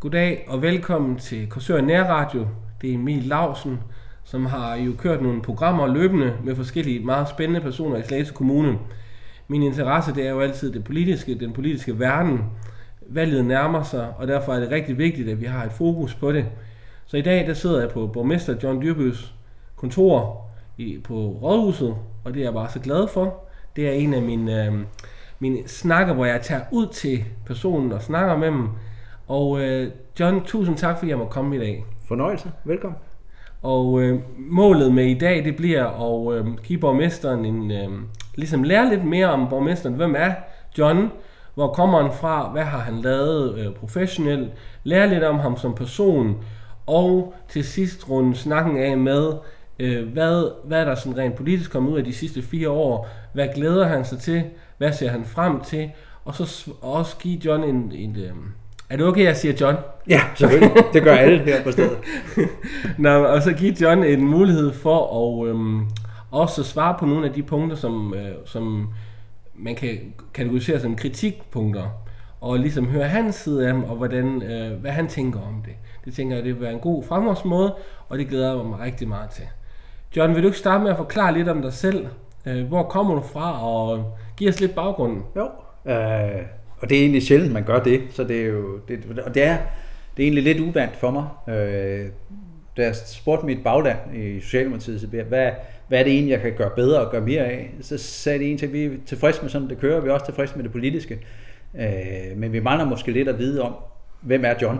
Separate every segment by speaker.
Speaker 1: Goddag og velkommen til Korsør Nærradio. Det er Emil Lausen, som har jo kørt nogle programmer løbende med forskellige meget spændende personer i Slagelse Kommune. Min interesse det er jo altid det politiske, den politiske verden. Valget nærmer sig, og derfor er det rigtig vigtigt, at vi har et fokus på det. Så i dag der sidder jeg på borgmester John Dyrbys kontor i, på Rådhuset, og det er jeg bare så glad for. Det er en af mine, øh, mine snakker, hvor jeg tager ud til personen og snakker med dem. Og øh, John, tusind tak, fordi jeg må komme i dag.
Speaker 2: Fornøjelse. Velkommen.
Speaker 1: Og øh, målet med i dag, det bliver at øh, give borgmesteren en, øh, ligesom lære lidt mere om borgmesteren. Hvem er John? Hvor kommer han fra? Hvad har han lavet øh, professionelt? Lære lidt om ham som person. Og til sidst runde snakken af med, øh, hvad, hvad er der sådan rent politisk kommet ud af de sidste fire år? Hvad glæder han sig til? Hvad ser han frem til? Og så også give John en, en øh, er det okay, jeg siger John?
Speaker 2: Ja, selvfølgelig. Det gør alle her på stedet.
Speaker 1: Nå, og så give John en mulighed for at øhm, også svare på nogle af de punkter, som, øh, som man kan kategorisere som kritikpunkter. Og ligesom høre hans side af dem, og hvordan, øh, hvad han tænker om det. Det tænker jeg, det vil være en god fremgangsmåde, og det glæder jeg mig rigtig meget til. John, vil du ikke starte med at forklare lidt om dig selv? Øh, hvor kommer du fra, og give os lidt baggrunden?
Speaker 2: Jo, øh, og det er egentlig sjældent, man gør det, så det er jo, det, og det er, det er egentlig lidt uvandt for mig. Øh, da jeg spurgte mit bagland i Socialdemokratiet, så hvad, hvad er det egentlig, jeg kan gøre bedre og gøre mere af? Så sagde de en ting, vi er tilfredse med sådan, det kører, vi er også tilfredse med det politiske. Øh, men vi mangler måske lidt at vide om, hvem er John?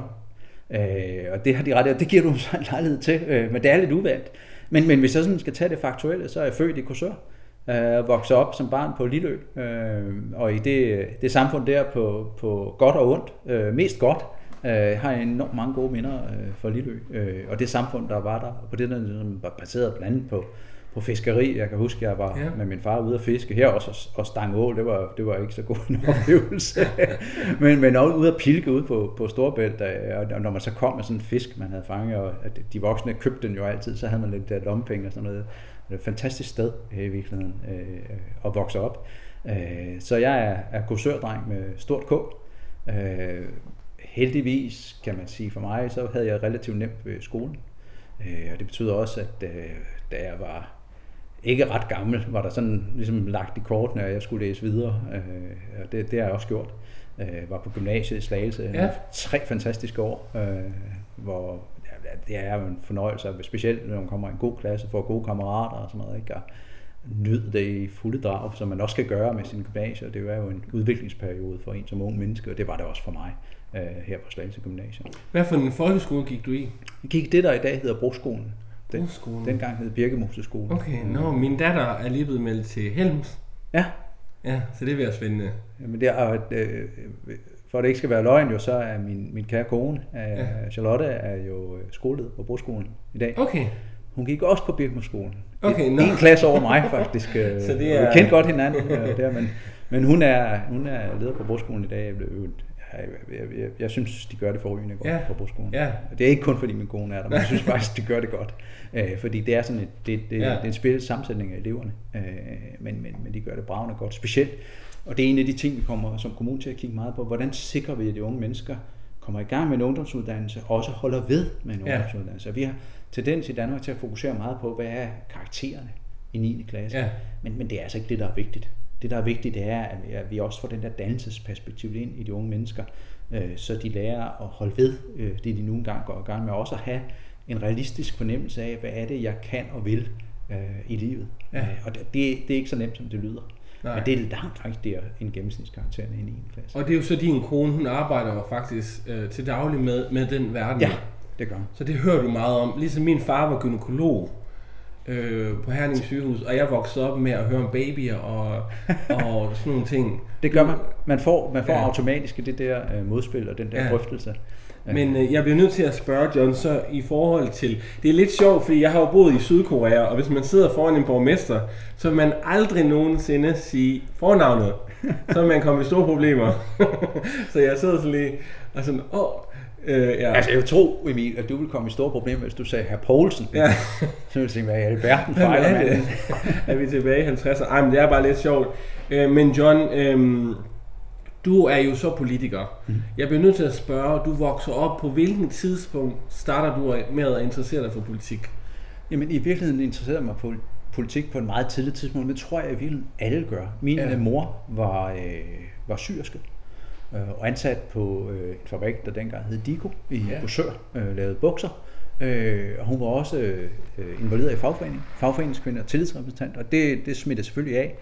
Speaker 2: Øh, og det har de ret det giver du så en lejlighed til, øh, men det er lidt uvandt. Men, men hvis jeg sådan skal tage det faktuelle, så er jeg født i Korsør øh, vokset op som barn på Lillø, øh, og i det, det samfund der på, på godt og ondt, øh, mest godt, øh, har jeg enormt mange gode minder øh, for Lillø, øh, og det samfund, der var der, og på det der, som var baseret blandt andet på, på fiskeri. Jeg kan huske, at jeg var ja. med min far ude at fiske her også, og stang ål. Det var, det var ikke så god en oplevelse. men, men også ude at pilke ud på, på Storbælt, og når man så kom med sådan en fisk, man havde fanget, og at de voksne købte den jo altid, så havde man lidt der lompenge og sådan noget. Det er et fantastisk sted i virkeligheden øh, at vokse op. Øh, så jeg er, er kursørdreng med stort K. Øh, heldigvis, kan man sige for mig, så havde jeg relativt nemt ved skolen. Øh, og det betyder også, at øh, da jeg var ikke ret gammel, var der sådan ligesom lagt i kortene, at jeg skulle læse videre. Øh, og det, det har jeg også gjort. Øh, var på gymnasiet i Slagelse. Ja. Tre fantastiske år, øh, hvor det er jo en fornøjelse, specielt når man kommer i en god klasse, får gode kammerater og sådan noget, ikke? Og nyde det i fulde drag, som man også skal gøre med sin gymnasier. Det er jo en udviklingsperiode for en som ung menneske, og det var det også for mig øh, her på Slagelse Gymnasium.
Speaker 1: Hvad for en folkeskole gik du i?
Speaker 2: Jeg gik det, der i dag hedder Broskolen. Den, Broskolen? Dengang hed Birkemoseskolen.
Speaker 1: Okay, nå, no, min datter er lige blevet meldt til Helms.
Speaker 2: Ja.
Speaker 1: Ja, så det bliver spændende.
Speaker 2: Jamen det er, øh, for at det ikke skal være løgn, jo, så er min, min kære kone, ja. Charlotte, er jo øh, skoleleder på Broskolen i dag.
Speaker 1: Okay.
Speaker 2: Hun gik også på Birkmoskolen.
Speaker 1: Okay,
Speaker 2: no. En klasse over mig, faktisk. så det er... Vi kendte godt hinanden der, men, men hun, er, hun er leder på Broskolen i dag. Jeg, jeg, jeg, jeg synes, de gør det forrygende godt ja. på Broskolen. Ja. Det er ikke kun, fordi min kone er der, men jeg synes faktisk, de gør det godt. Øh, fordi det er sådan et, det, det, ja. det er en spil sammensætning af eleverne, øh, men, men, men de gør det bravende godt. Specielt og det er en af de ting, vi kommer som kommune til at kigge meget på. Hvordan sikrer vi, at de unge mennesker kommer i gang med en ungdomsuddannelse, og også holder ved med en ungdomsuddannelse. Ja. Vi har tendens i Danmark til at fokusere meget på, hvad er karaktererne i 9. klasse. Ja. Men, men det er altså ikke det, der er vigtigt. Det, der er vigtigt, det er, at vi også får den der dannelsesperspektiv ind i de unge mennesker, øh, så de lærer at holde ved øh, det, de nu engang går i gang med, og også at have en realistisk fornemmelse af, hvad er det, jeg kan og vil øh, i livet. Ja. Og det, det er ikke så nemt, som det lyder. Nej. Men det er langt faktisk der en gennemsnitskarakter i en klasse.
Speaker 1: Og det er jo så din kone, hun arbejder jo faktisk øh, til daglig med, med den verden.
Speaker 2: Ja, det gør
Speaker 1: Så det hører du meget om. Ligesom min far var gynekolog øh, på Herning sygehus, og jeg voksede op med at høre om babyer og, og sådan nogle ting.
Speaker 2: Det gør man. Man får, man får ja. automatisk det der øh, modspil og den der ja. drøftelse.
Speaker 1: Men øh, jeg bliver nødt til at spørge John, så i forhold til... Det er lidt sjovt, fordi jeg har jo boet i Sydkorea, og hvis man sidder foran en borgmester, så vil man aldrig nogensinde sige fornavnet. Så vil man komme i store problemer. så jeg sidder sådan lige og sådan, åh,
Speaker 2: Øh, ja. Altså, jeg tror, Emil, at du vil komme i store problemer, hvis du sagde herr Poulsen. Ja. Så vil jeg tænke, hvad i alverden fejler man?
Speaker 1: er vi tilbage i 50'erne? Ej, men det er bare lidt sjovt. Øh, men John, øh, du er jo så politiker. Mm. Jeg bliver nødt til at spørge, du vokser op, på hvilken tidspunkt starter du med at interessere dig for politik?
Speaker 2: Jamen i virkeligheden interesserede mig for politik på et meget tidligt tidspunkt. Det tror jeg i virkeligheden alle gør. Min ja. mor var, øh, var syrske øh, og ansat på øh, en fabrik, der dengang hed Dico i ja. Bosør, øh, lavede bukser. Øh, og hun var også øh, involveret i fagforening, fagforeningskvinde og tillidsrepræsentant, og det, det smittede selvfølgelig af.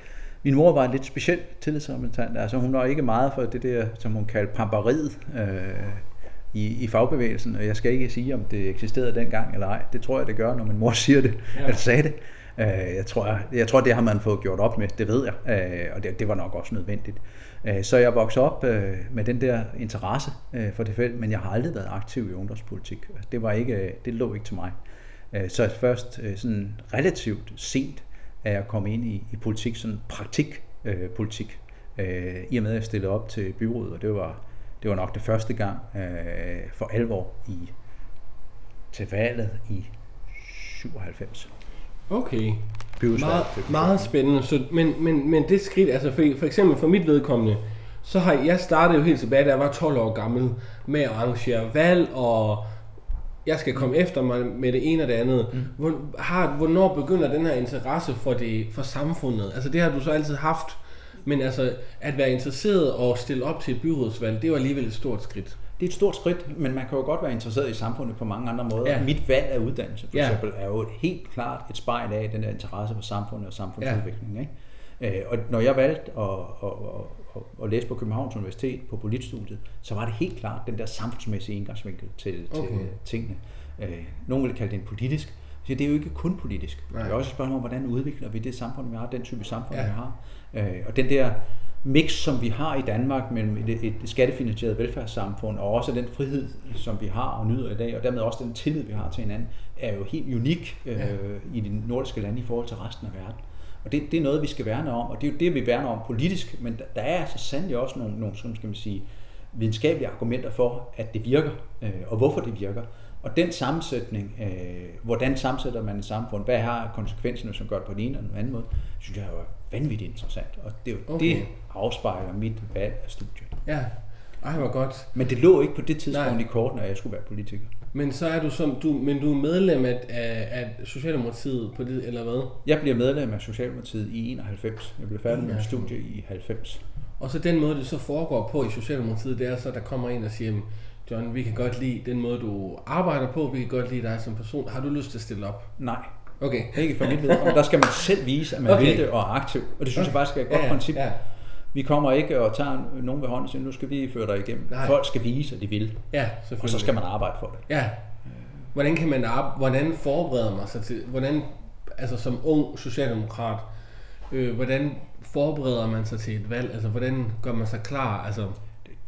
Speaker 2: Min mor var en lidt speciel tillidsrepræsentant, altså hun var ikke meget for det der, som hun kaldte pamperiet øh, i, i fagbevægelsen, og jeg skal ikke sige, om det eksisterede dengang eller ej. Det tror jeg, det gør, når min mor siger det, ja. eller sagde det. Øh, jeg, tror, jeg tror, det har man fået gjort op med, det ved jeg, øh, og det, det var nok også nødvendigt. Øh, så jeg voksede op øh, med den der interesse øh, for det felt, men jeg har aldrig været aktiv i ungdomspolitik. Det, var ikke, det lå ikke til mig. Så først sådan relativt sent er jeg kommet ind i, i politik, sådan praktikpolitik, i og med at jeg stillede op til byrådet, og det var, det var nok det første gang for alvor i, til valget i 97.
Speaker 1: Okay. Meget, meget spændende. Så, men, men, men det skridt, altså for, for eksempel for mit vedkommende, så har jeg startet jo helt tilbage, da jeg var 12 år gammel, med at arrangere valg, og jeg skal komme efter mig med det ene og det andet. Mm. Hvor, har, hvornår begynder den her interesse for, det, for samfundet? Altså det har du så altid haft, men altså at være interesseret og stille op til et byrådsvalg, det var alligevel et stort skridt
Speaker 2: det er et stort skridt, men man kan jo godt være interesseret i samfundet på mange andre måder. Ja. Mit valg af uddannelse for ja. eksempel er jo helt klart et spejl af den der interesse for samfundet og samfundsudvikling. Ja. Ikke? Øh, og når jeg valgte at, at, at, at læse på Københavns Universitet på politstudiet, så var det helt klart den der samfundsmæssige indgangsvinkel til, okay. til tingene. Øh, nogen vil kalde det en politisk, så det er jo ikke kun politisk. Nej. Det er også et spørgsmål om, hvordan udvikler vi det samfund, vi har, den type samfund, ja. vi har. Øh, og den der mix, som vi har i Danmark mellem et, et skattefinansieret velfærdssamfund, og også den frihed, som vi har og nyder i dag, og dermed også den tillid, vi har til hinanden, er jo helt unik øh, ja. i de nordiske lande i forhold til resten af verden. Og det, det er noget, vi skal værne om, og det er jo det, vi værner om politisk, men der, der er altså sandelig også nogle, nogle sådan skal man sige, videnskabelige argumenter for, at det virker, øh, og hvorfor det virker. Og den sammensætning, øh, hvordan sammensætter man et samfund, hvad har konsekvenserne, som gør det på den ene eller den anden måde, synes jeg er vanvittigt interessant. Og det er jo okay. det afspejler mit valg af studiet.
Speaker 1: Ja, ej hvor godt.
Speaker 2: Men det lå ikke på det tidspunkt Nej. i korten, at jeg skulle være politiker.
Speaker 1: Men så er du som du, men du er medlem af, af, af Socialdemokratiet på det, eller hvad?
Speaker 2: Jeg bliver medlem af Socialdemokratiet i 91. Jeg blev færdig med studie i 90.
Speaker 1: Og så den måde, det så foregår på i Socialdemokratiet, det er så, der kommer en og siger, John, vi kan godt lide den måde, du arbejder på, vi kan godt lide dig som person. Har du lyst til at stille op?
Speaker 2: Nej.
Speaker 1: Okay.
Speaker 2: Ikke for mit vedkommende. Der skal man selv vise, at man okay. vil det og er aktiv. Og det synes okay. jeg faktisk er et godt ja, princip. Ja. Vi kommer ikke og tager nogen ved hånden og siger, nu skal vi føre dig igennem. Nej. Folk skal vise, at de vil.
Speaker 1: Ja,
Speaker 2: og så skal man arbejde for det.
Speaker 1: Ja. Hvordan kan man arbejde, hvordan forbereder man sig til, hvordan, altså som ung socialdemokrat, øh, hvordan forbereder man sig til et valg? Altså hvordan gør man sig klar? Altså,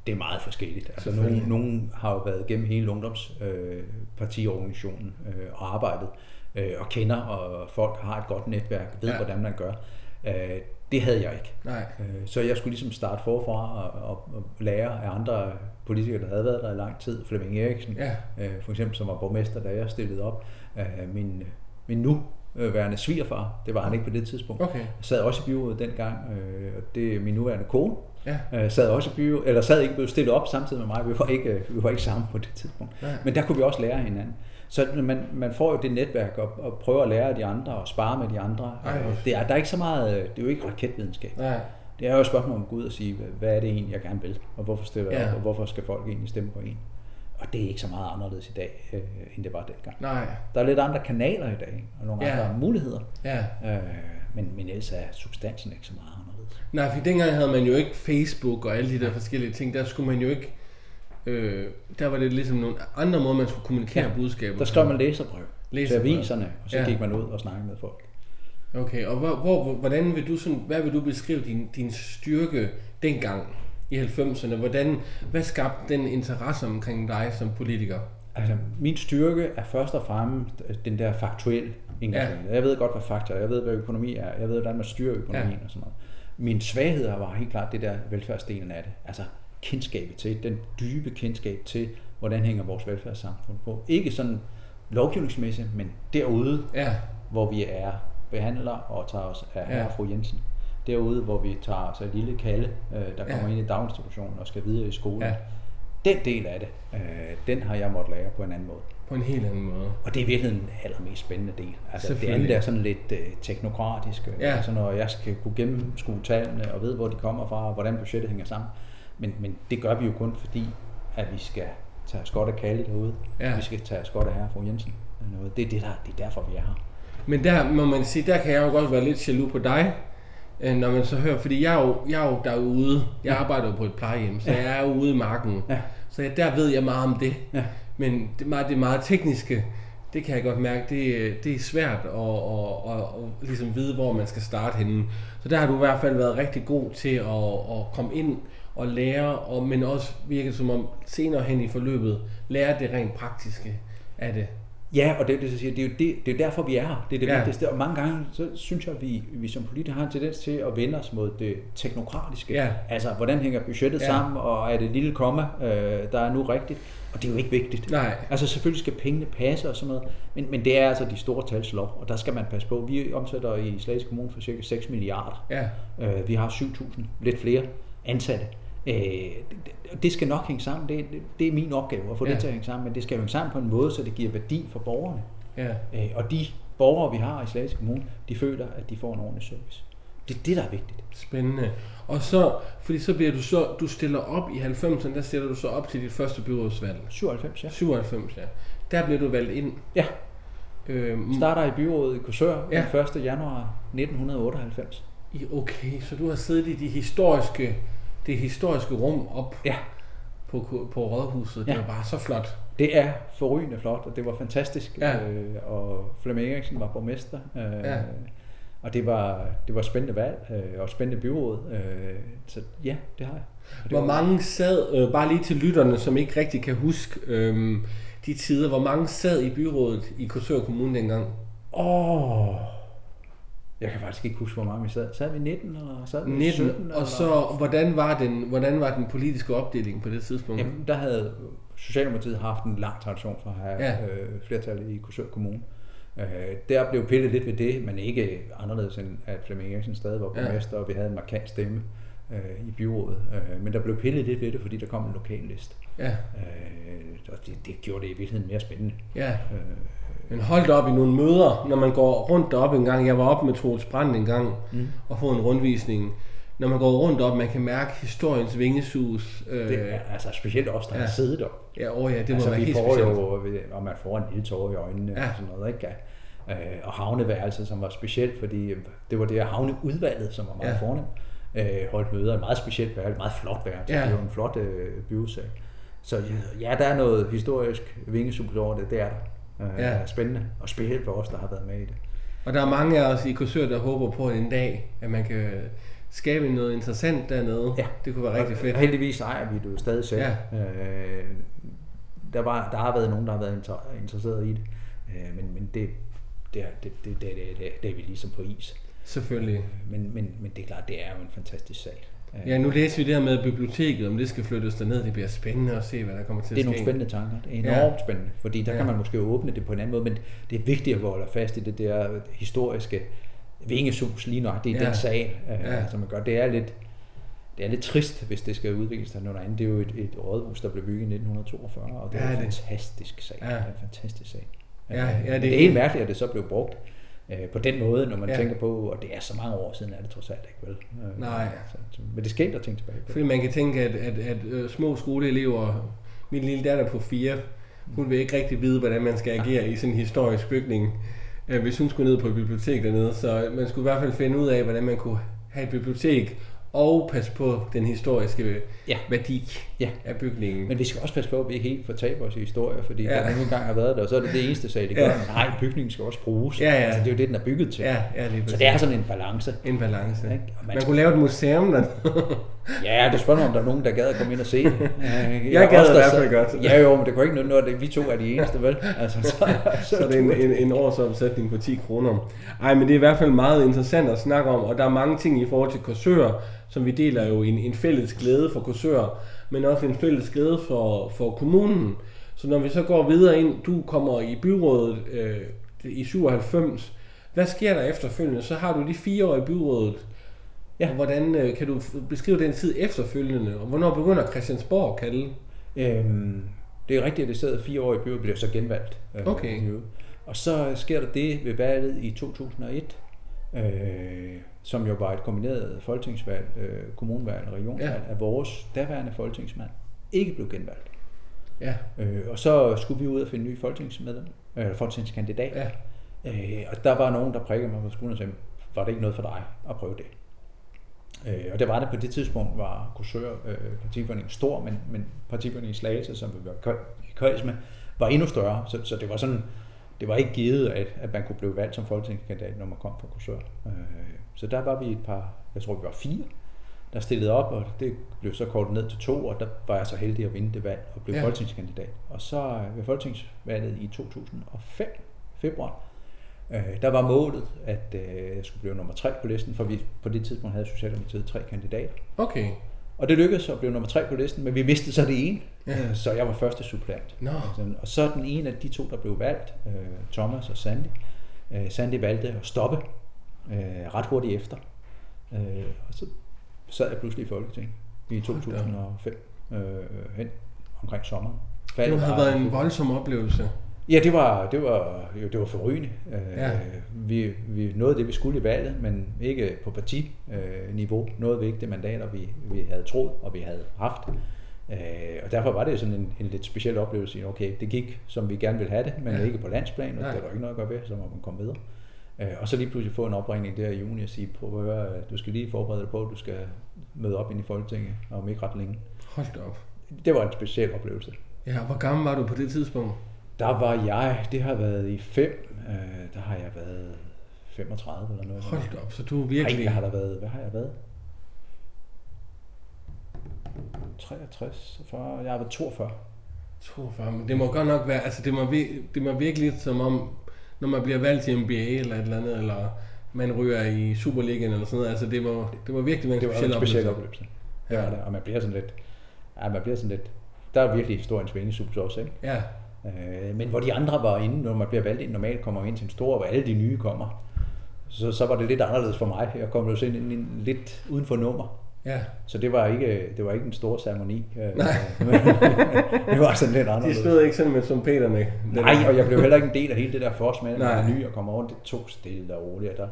Speaker 2: det er meget forskelligt. Altså, nogen, nogen har jo været gennem hele ungdomspartiorganisationen øh, øh, og arbejdet øh, og kender, og folk har et godt netværk, ved ja. hvordan man gør. Øh, det havde jeg ikke.
Speaker 1: Nej.
Speaker 2: Øh, så jeg skulle ligesom starte forfra og, og, og lære af andre politikere, der havde været der i lang tid. Flemming Eriksen,
Speaker 1: ja.
Speaker 2: øh, for eksempel, som var borgmester, da jeg stillede op. Øh, min, min nu værende svigerfar, det var han ikke på det tidspunkt.
Speaker 1: Okay.
Speaker 2: Sad også i byrådet dengang, øh, og det er min nuværende kone.
Speaker 1: Ja.
Speaker 2: Øh, sad også i by, eller sad ikke blevet stillet op samtidig med mig. Vi var ikke, vi var ikke sammen på det tidspunkt. Ja. Men der kunne vi også lære hinanden. Så man, man får jo det netværk og, og prøver at lære af de andre og spare med de andre. Ej. Det er, der er ikke så meget, det er jo ikke raketvidenskab.
Speaker 1: Nej.
Speaker 2: Det er jo et spørgsmål om at gå ud og sige, hvad er det egentlig, jeg gerne vil, og hvorfor stiller ja. op, og hvorfor skal folk egentlig stemme på en. Og det er ikke så meget anderledes i dag, øh, end det var dengang.
Speaker 1: Nej.
Speaker 2: Der er lidt andre kanaler i dag, og nogle ja. andre muligheder.
Speaker 1: Ja.
Speaker 2: Øh, men, men ellers er substansen ikke så meget.
Speaker 1: Nej, for dengang havde man jo ikke Facebook og alle de der forskellige ting. Der skulle man jo ikke... Øh, der var det ligesom nogle andre måder, man skulle kommunikere ja, budskaber.
Speaker 2: Der skrev man læserbrev, læserbrev til aviserne, og så ja. gik man ud og snakkede med folk.
Speaker 1: Okay, og hvor, hvor, hvordan vil du sådan, hvad vil du beskrive din, din styrke dengang i 90'erne? Hvordan, hvad skabte den interesse omkring dig som politiker?
Speaker 2: Altså, min styrke er først og fremmest den der faktuelle indgangsvinkel. Ja. Jeg ved godt, hvad fakta er. Jeg ved, hvad økonomi er. Jeg ved, hvordan man styrer økonomien ja. og sådan noget. Min svaghed var helt klart det der velfærdsdelen af det. Altså kendskabet til, den dybe kendskab til, hvordan hænger vores velfærdssamfund på. Ikke sådan lovgivningsmæssigt, men derude,
Speaker 1: ja.
Speaker 2: hvor vi er behandler og tager os af herre ja. fru Jensen. derude, hvor vi tager så et lille kalde, øh, der
Speaker 1: Ja.
Speaker 2: kommer ind i daginstitutionen og skal videre i skole.
Speaker 1: Ja.
Speaker 2: Den del af det, øh, den har jeg måttet lære på en anden måde.
Speaker 1: På en helt anden måde.
Speaker 2: Og det er virkelig den allermest spændende del. Altså det andet er sådan lidt øh, teknokratisk. øh,
Speaker 1: Ja.
Speaker 2: Altså når jeg skal kunne gennemskue tallene og ved, hvor de kommer fra, og hvordan budgettet hænger sammen. Men, men det gør vi jo kun fordi, at vi skal tage os godt af Kalle derude.
Speaker 1: Ja.
Speaker 2: Vi skal tage os godt af herre fru Jensen. eller noget. Det er, det, der, det er derfor, vi er her.
Speaker 1: Men der må man sige, der kan jeg jo godt være lidt jaloux på dig, øh, når man så hører, fordi jeg er jo, jeg er jo derude, jeg arbejder jo på et plejehjem, så jeg er jo ude i marken,
Speaker 2: Ja.
Speaker 1: så jeg, der ved jeg meget om det.
Speaker 2: Ja.
Speaker 1: Men det meget, det meget tekniske, det kan jeg godt mærke, det, det er svært at, at, at, at ligesom vide, hvor man skal starte henne. Så der har du i hvert fald været rigtig god til at, at komme ind og lære, og, men også virke som om senere hen i forløbet, lære det rent praktiske af det.
Speaker 2: Ja, og det, det, jeg siger, det, er jo det, det er derfor, vi er her. Det er det
Speaker 1: Ja.
Speaker 2: vigtigste. Og mange gange, så synes jeg, at vi, vi som politikere har en tendens til at vende os mod det teknokratiske.
Speaker 1: Ja.
Speaker 2: Altså, hvordan hænger budgettet
Speaker 1: ja.
Speaker 2: sammen, og er det lille komma, øh, der er nu rigtigt? Og det er jo ikke vigtigt.
Speaker 1: Nej.
Speaker 2: Altså, selvfølgelig skal pengene passe og sådan noget, men, men det er altså de store tals lov, og der skal man passe på. Vi omsætter i Slagelse Kommune for cirka 6 milliarder.
Speaker 1: Ja,
Speaker 2: Øh, vi har 7.000, lidt flere ansatte. Øh, det, det skal nok hænge sammen. Det, det, det er min opgave at få
Speaker 1: Ja.
Speaker 2: det til at hænge sammen, men det skal jo hænge sammen på en måde, så det giver værdi for borgerne.
Speaker 1: ja.
Speaker 2: Øh, og de borgere, vi har i Slagelse Kommune, de føler, at de får en ordentlig service. Det er det, der er vigtigt.
Speaker 1: Spændende. Og så, fordi så bliver du så, du stiller op i 90'erne, der stiller du så op til dit første byrådsvalg.
Speaker 2: 97, ja.
Speaker 1: 97, ja. Der bliver du valgt ind.
Speaker 2: Ja,
Speaker 1: Øhm,
Speaker 2: starter i byrådet i Korsør
Speaker 1: Ja.
Speaker 2: den 1. januar 1998.
Speaker 1: i, okay, så du har siddet i de historiske, det historiske rum op
Speaker 2: Ja,
Speaker 1: på, på rådhuset. Det
Speaker 2: Ja.
Speaker 1: var bare så flot.
Speaker 2: det er forrygende flot, og det var fantastisk.
Speaker 1: Ja.
Speaker 2: Øh, og Flemming Eriksen var borgmester. Øh,
Speaker 1: Ja.
Speaker 2: Og det var, det var spændende valg, øh, og spændende byråd. Øh, så ja, det har jeg. Og det
Speaker 1: Hvor
Speaker 2: var-
Speaker 1: mange sad, øh, bare lige til lytterne, som ikke rigtig kan huske øhm, de tider, hvor mange sad i byrådet i Korsør Kommune dengang?
Speaker 2: Åh, jeg kan faktisk ikke huske, hvor mange vi sad. Sad vi 19 eller sad vi
Speaker 1: 19.
Speaker 2: 17? Eller?
Speaker 1: Og så, hvordan var, den, hvordan var den politiske opdeling på det tidspunkt?
Speaker 2: Jamen, der havde Socialdemokratiet haft en lang tradition for at have
Speaker 1: ja.
Speaker 2: øh, flertal i Korsør Kommune. Øh, der blev pillet lidt ved det, men ikke anderledes end at Flemming Eriksen stadig var
Speaker 1: Ja.
Speaker 2: borgmester, og vi havde en markant stemme øh, i byrådet. Øh, men der blev pillet lidt ved det, fordi der kom en lokal liste.
Speaker 1: Ja,
Speaker 2: Øh, og det, det gjorde det i virkeligheden mere spændende.
Speaker 1: ja.
Speaker 2: Øh,
Speaker 1: Men hold da op i nogle møder, når man går rundt deroppe en gang. Jeg var oppe med Troels Brandt en gang
Speaker 2: Mm.
Speaker 1: og få en rundvisning. Når man går rundt op, man kan mærke historiens vingesus. Øh,
Speaker 2: det er altså specielt os, der
Speaker 1: ja.
Speaker 2: har siddet op.
Speaker 1: ja, åh ja, det må
Speaker 2: altså,
Speaker 1: være
Speaker 2: vi
Speaker 1: helt
Speaker 2: får
Speaker 1: specielt.
Speaker 2: jo, og man får en lille tårer i øjnene
Speaker 1: Ja.
Speaker 2: og sådan noget, ikke? Øh, og havneværelset, som var specielt, fordi øh, det var det havneudvalget, som var meget
Speaker 1: Ja.
Speaker 2: fornemt, øh, holdt møder. Et meget specielt værelse, et meget flot værelse.
Speaker 1: Ja.
Speaker 2: Det var en flot øh, byhussag. Så ja, der er noget historisk vingesus over det, det er der. Øh,
Speaker 1: ja.
Speaker 2: Spændende, og specielt for os, der har været med i det.
Speaker 1: Og der er mange af os i Korsør, der håber på en dag, at man kan skabe noget interessant dernede.
Speaker 2: Ja.
Speaker 1: Det kunne være rigtig
Speaker 2: Og
Speaker 1: fedt.
Speaker 2: heldigvis ejer vi det jo stadig selv.
Speaker 1: Ja.
Speaker 2: Øh, der, var, der har været nogen, der har været inter- interesseret i det, øh, men, men det, det, er- det, det, det, det, det, er vi ligesom på is.
Speaker 1: Selvfølgelig.
Speaker 2: Men, men, men det er klart, det er jo en fantastisk sag. Øh,
Speaker 1: Ja, nu læser vi det her med biblioteket, om det skal flyttes derned. Det bliver spændende at se, hvad der kommer til
Speaker 2: det er
Speaker 1: at
Speaker 2: nogle
Speaker 1: ske.
Speaker 2: spændende tanker. Det er
Speaker 1: Ja.
Speaker 2: enormt spændende, fordi der
Speaker 1: Ja.
Speaker 2: kan man måske åbne det på en anden måde, men det er vigtigt at holde fast i det der historiske vingesus lige nok. Det er
Speaker 1: Ja.
Speaker 2: ja. den sag, øh,
Speaker 1: Ja.
Speaker 2: ja. som man gør. Det er lidt det er lidt trist, hvis det skal udvikle sig noget andet. Det er jo et, et rådhus, der blev bygget i 1942, og det
Speaker 1: Ja,
Speaker 2: er en
Speaker 1: det-
Speaker 2: fantastisk sag.
Speaker 1: Ja.
Speaker 2: Det er en fantastisk sag.
Speaker 1: Ja,
Speaker 2: Øh,
Speaker 1: ja, det-
Speaker 2: det er helt mærkeligt, at det så blev brugt øh, på den måde, når man
Speaker 1: Ja.
Speaker 2: ja. tænker på, og det er så mange år siden, er det trods alt ikke vel? Øh,
Speaker 1: Nej.
Speaker 2: Så, så, men det skægt at tænke tilbage på.
Speaker 1: Fordi man kan tænke, at, at, at øh, små skoleelever, min lille datter på fire, hun vil ikke rigtig vide, hvordan man skal agere i sådan en historisk bygning, øh, hvis hun skulle ned på et bibliotek dernede. Så man skulle i hvert fald finde ud af, hvordan man kunne have et bibliotek og passe på den historiske
Speaker 2: Ja.
Speaker 1: værdi
Speaker 2: Ja.
Speaker 1: af bygningen.
Speaker 2: Men vi skal også passe på, at vi ikke helt fortaber os i historie, fordi
Speaker 1: Ja.
Speaker 2: ja. der nogle gange har været der, og så er det det eneste sag, det gør.
Speaker 1: Ja.
Speaker 2: Ja. Nej, bygningen skal også bruges.
Speaker 1: Ja, ja.
Speaker 2: Altså, det er jo det, den er bygget til.
Speaker 1: Ja, ja, lige
Speaker 2: Så det er sådan en balance.
Speaker 1: en balance.
Speaker 2: Ikke? Og man
Speaker 1: Man
Speaker 2: skal-
Speaker 1: kunne lave et museum der.
Speaker 2: Ja, du spørger mig, om der er nogen, der gad at komme ind og se det. Øh,
Speaker 1: Jeg gad
Speaker 2: os,
Speaker 1: i
Speaker 2: der
Speaker 1: hvert
Speaker 2: sad-
Speaker 1: fald godt.
Speaker 2: Ja, jo, men det kunne ikke nytte noget, at vi to er de eneste, vel? Altså, så,
Speaker 1: Så det er en, en, en årsomsætning på 10 kroner. Ej, men det er i hvert fald meget interessant at snakke om, og der er mange ting i forhold til Korsør, som vi deler jo en, en fælles glæde for Korsør, men også en fælles glæde for, for kommunen. Så når vi så går videre ind, du kommer i byrådet øh, i 97, hvad sker der efterfølgende? Så har du de fire år i byrådet. Ja. Og hvordan øh, kan du beskrive den tid efterfølgende, og hvornår begynder Christiansborg at kalde?
Speaker 2: Øhm, det er rigtigt, at det sad fire år i byrådet, blev så genvalgt.
Speaker 1: Øh, okay.
Speaker 2: Og så sker der det ved valget i 2001, øh, som jo var et kombineret folketingsvalg, øh, kommunvalg og regionvalg, ja. af vores daværende folketingsmand ikke blev genvalgt.
Speaker 1: Ja.
Speaker 2: Øh, og så skulle vi ud og finde ny folketingsmedlem, øh, folketingskandidat.
Speaker 1: Ja.
Speaker 2: Øh, og der var nogen, der prikkede mig på skulderen og sagde, var det ikke noget for dig at prøve det? Øh, og det var det på det tidspunkt, var Kursør øh, partiforeningen stor, men, men partiforeningen Slagelse, som vi var i kreds med, var endnu større. Så, så det var sådan, det var ikke givet, at, at man kunne blive valgt som folketingskandidat, når man kom fra Kursør. Øh, så der var vi et par, jeg tror vi var fire, der stillede op, og det blev så kortet ned til to, og der var jeg så heldig at vinde det valg og blive ja. folketingskandidat. Og så ved folketingsvalget i 2005, februar, øh, der var målet, at øh, jeg skulle blive nummer tre på listen, for vi på det tidspunkt havde Socialdemokratiet tre kandidater.
Speaker 1: Okay.
Speaker 2: Og det lykkedes at blive nummer tre på listen, men vi mistede så det ene, ja. så jeg var første suppleant.
Speaker 1: No.
Speaker 2: Og så den ene af de to, der blev valgt, øh, Thomas og Sandy. Øh, Sandy valgte at stoppe øh, ret hurtigt efter. Øh, og så sad jeg pludselig i Folketinget i 2005 øh, hen omkring sommeren.
Speaker 1: Det har været en voldsom oplevelse.
Speaker 2: Ja, det var, det var, jo, det var forrygende. Øh, ja. Vi, vi nåede det, vi skulle i valget, men ikke på partiniveau. Nåede vi ikke det mandater, vi, vi havde troet, og vi havde haft. Øh, og derfor var det sådan en, en lidt speciel oplevelse. Okay, det gik, som vi gerne ville have det, men ja. ikke på landsplan, og ja. det var ikke noget at gøre ved, så må man komme videre. Øh, og så lige pludselig få en opringning der i juni og sige, prøv at høre, du skal lige forberede dig på, at du skal møde op ind i Folketinget om ikke ret længe.
Speaker 1: Hold da op.
Speaker 2: Det var en speciel oplevelse.
Speaker 1: Ja, hvor gammel var du på det tidspunkt?
Speaker 2: Der var jeg, det har været i fem, øh, der har jeg været 35 eller noget.
Speaker 1: Hold da op, så du er virkelig...
Speaker 2: Ej, jeg har der været, hvad har jeg været? 63, 40, jeg har været 42.
Speaker 1: 42, men det må godt nok være, altså det må, det må virkelig som om, når man bliver valgt til NBA eller et eller andet, eller man ryger i Superligaen eller sådan noget, altså det må, det må virkelig en
Speaker 2: speciel oplevelse. Det var en speciel oplevelse. Ja, ja. Og man bliver sådan lidt, ja, man bliver sådan lidt, der er virkelig historiens vingesus også, ikke?
Speaker 1: Ja.
Speaker 2: Øh, men hvor de andre var inde, når man bliver valgt ind, normalt kommer ind til en stor, hvor alle de nye kommer. Så, så var det lidt anderledes for mig. Jeg kom jo ind, ind lidt uden for nummer.
Speaker 1: Ja.
Speaker 2: Så det var ikke, det var ikke en stor ceremoni.
Speaker 1: Øh, Nej.
Speaker 2: det var sådan lidt anderledes.
Speaker 1: De stod ikke sådan med trompeterne.
Speaker 2: Nej, og jeg blev heller ikke en del af hele det der fors med, at ny og kommer rundt. Det tog stille og roligt. Der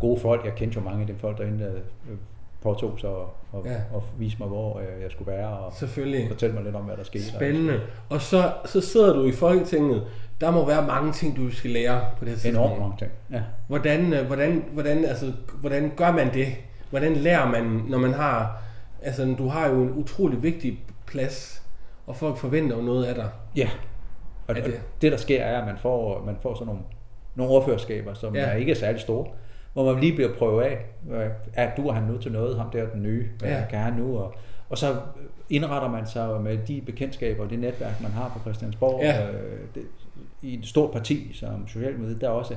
Speaker 2: gode folk, jeg kendte jo mange af de folk derinde, der øh, påtog sig og, og, ja. og vise mig, hvor øh, jeg skulle være, og
Speaker 1: Selvfølgelig.
Speaker 2: fortælle mig lidt om, hvad der skete.
Speaker 1: Spændende. Og så, så sidder du i Folketinget. Der må være mange ting, du skal lære på det her
Speaker 2: tidspunkt. Enormt mange ting, ja.
Speaker 1: Hvordan, hvordan, hvordan, altså, hvordan gør man det? Hvordan lærer man, når man har... Altså, du har jo en utrolig vigtig plads, og folk forventer jo noget af dig.
Speaker 2: Ja, og det, det? det der sker er, at man får, man får sådan nogle, nogle overførskaber, som ja. er ikke er særlig store hvor man lige bliver prøvet af, at du han nu til noget, ham der den nye, hvad ja. kan han nu, og, og så indretter man sig med de bekendtskaber og det netværk, man har på Christiansborg,
Speaker 1: ja.
Speaker 2: øh, det, i et stort parti som Socialdemokratiet, der er også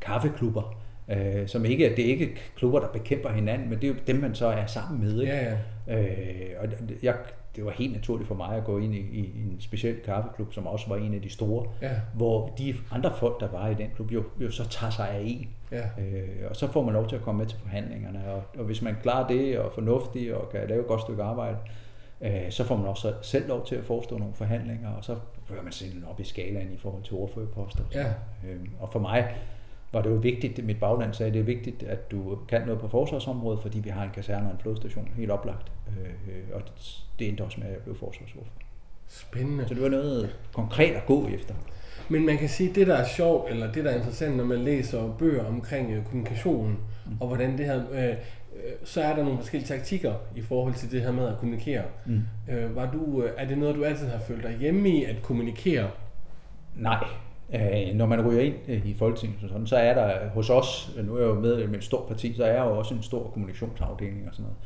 Speaker 2: kaffeklubber, øh, som ikke, det er ikke klubber, der bekæmper hinanden, men det er jo dem, man så er sammen med. Ikke?
Speaker 1: Ja,
Speaker 2: ja. Øh, og jeg, det var helt naturligt for mig at gå ind i, i, en speciel kaffeklub, som også var en af de store,
Speaker 1: ja.
Speaker 2: hvor de andre folk, der var i den klub, jo, jo så tager sig af en.
Speaker 1: Ja.
Speaker 2: Øh, og så får man lov til at komme med til forhandlingerne, og, og hvis man klarer det, og er fornuftig, og kan lave et godt stykke arbejde, øh, så får man også selv lov til at forestå nogle forhandlinger, og så bør man simpelthen op i skalaen i forhold til ordførerposter.
Speaker 1: Ja.
Speaker 2: Øh, og for mig var det jo vigtigt, mit bagland sagde, det er vigtigt, at du kan noget på forsvarsområdet, fordi vi har en kaserne og en flodstation, helt oplagt. Øh, og det endte også med, at jeg blev forsvarsordfører.
Speaker 1: Spændende.
Speaker 2: Så det var noget konkret at gå efter.
Speaker 1: Men man kan sige, at det der er sjovt, eller det der er interessant, når man læser bøger omkring øh, kommunikationen, mm. og hvordan det her, øh, øh, så er der nogle forskellige taktikker i forhold til det her med at kommunikere.
Speaker 2: Mm.
Speaker 1: Øh, var du, øh, er det noget, du altid har følt dig hjemme i, at kommunikere?
Speaker 2: Nej, Øh, når man ryger ind øh, i Folketinget, sådan, så er der hos os, nu er jeg jo med med et stort parti, så er jeg jo også en stor kommunikationsafdeling og sådan noget.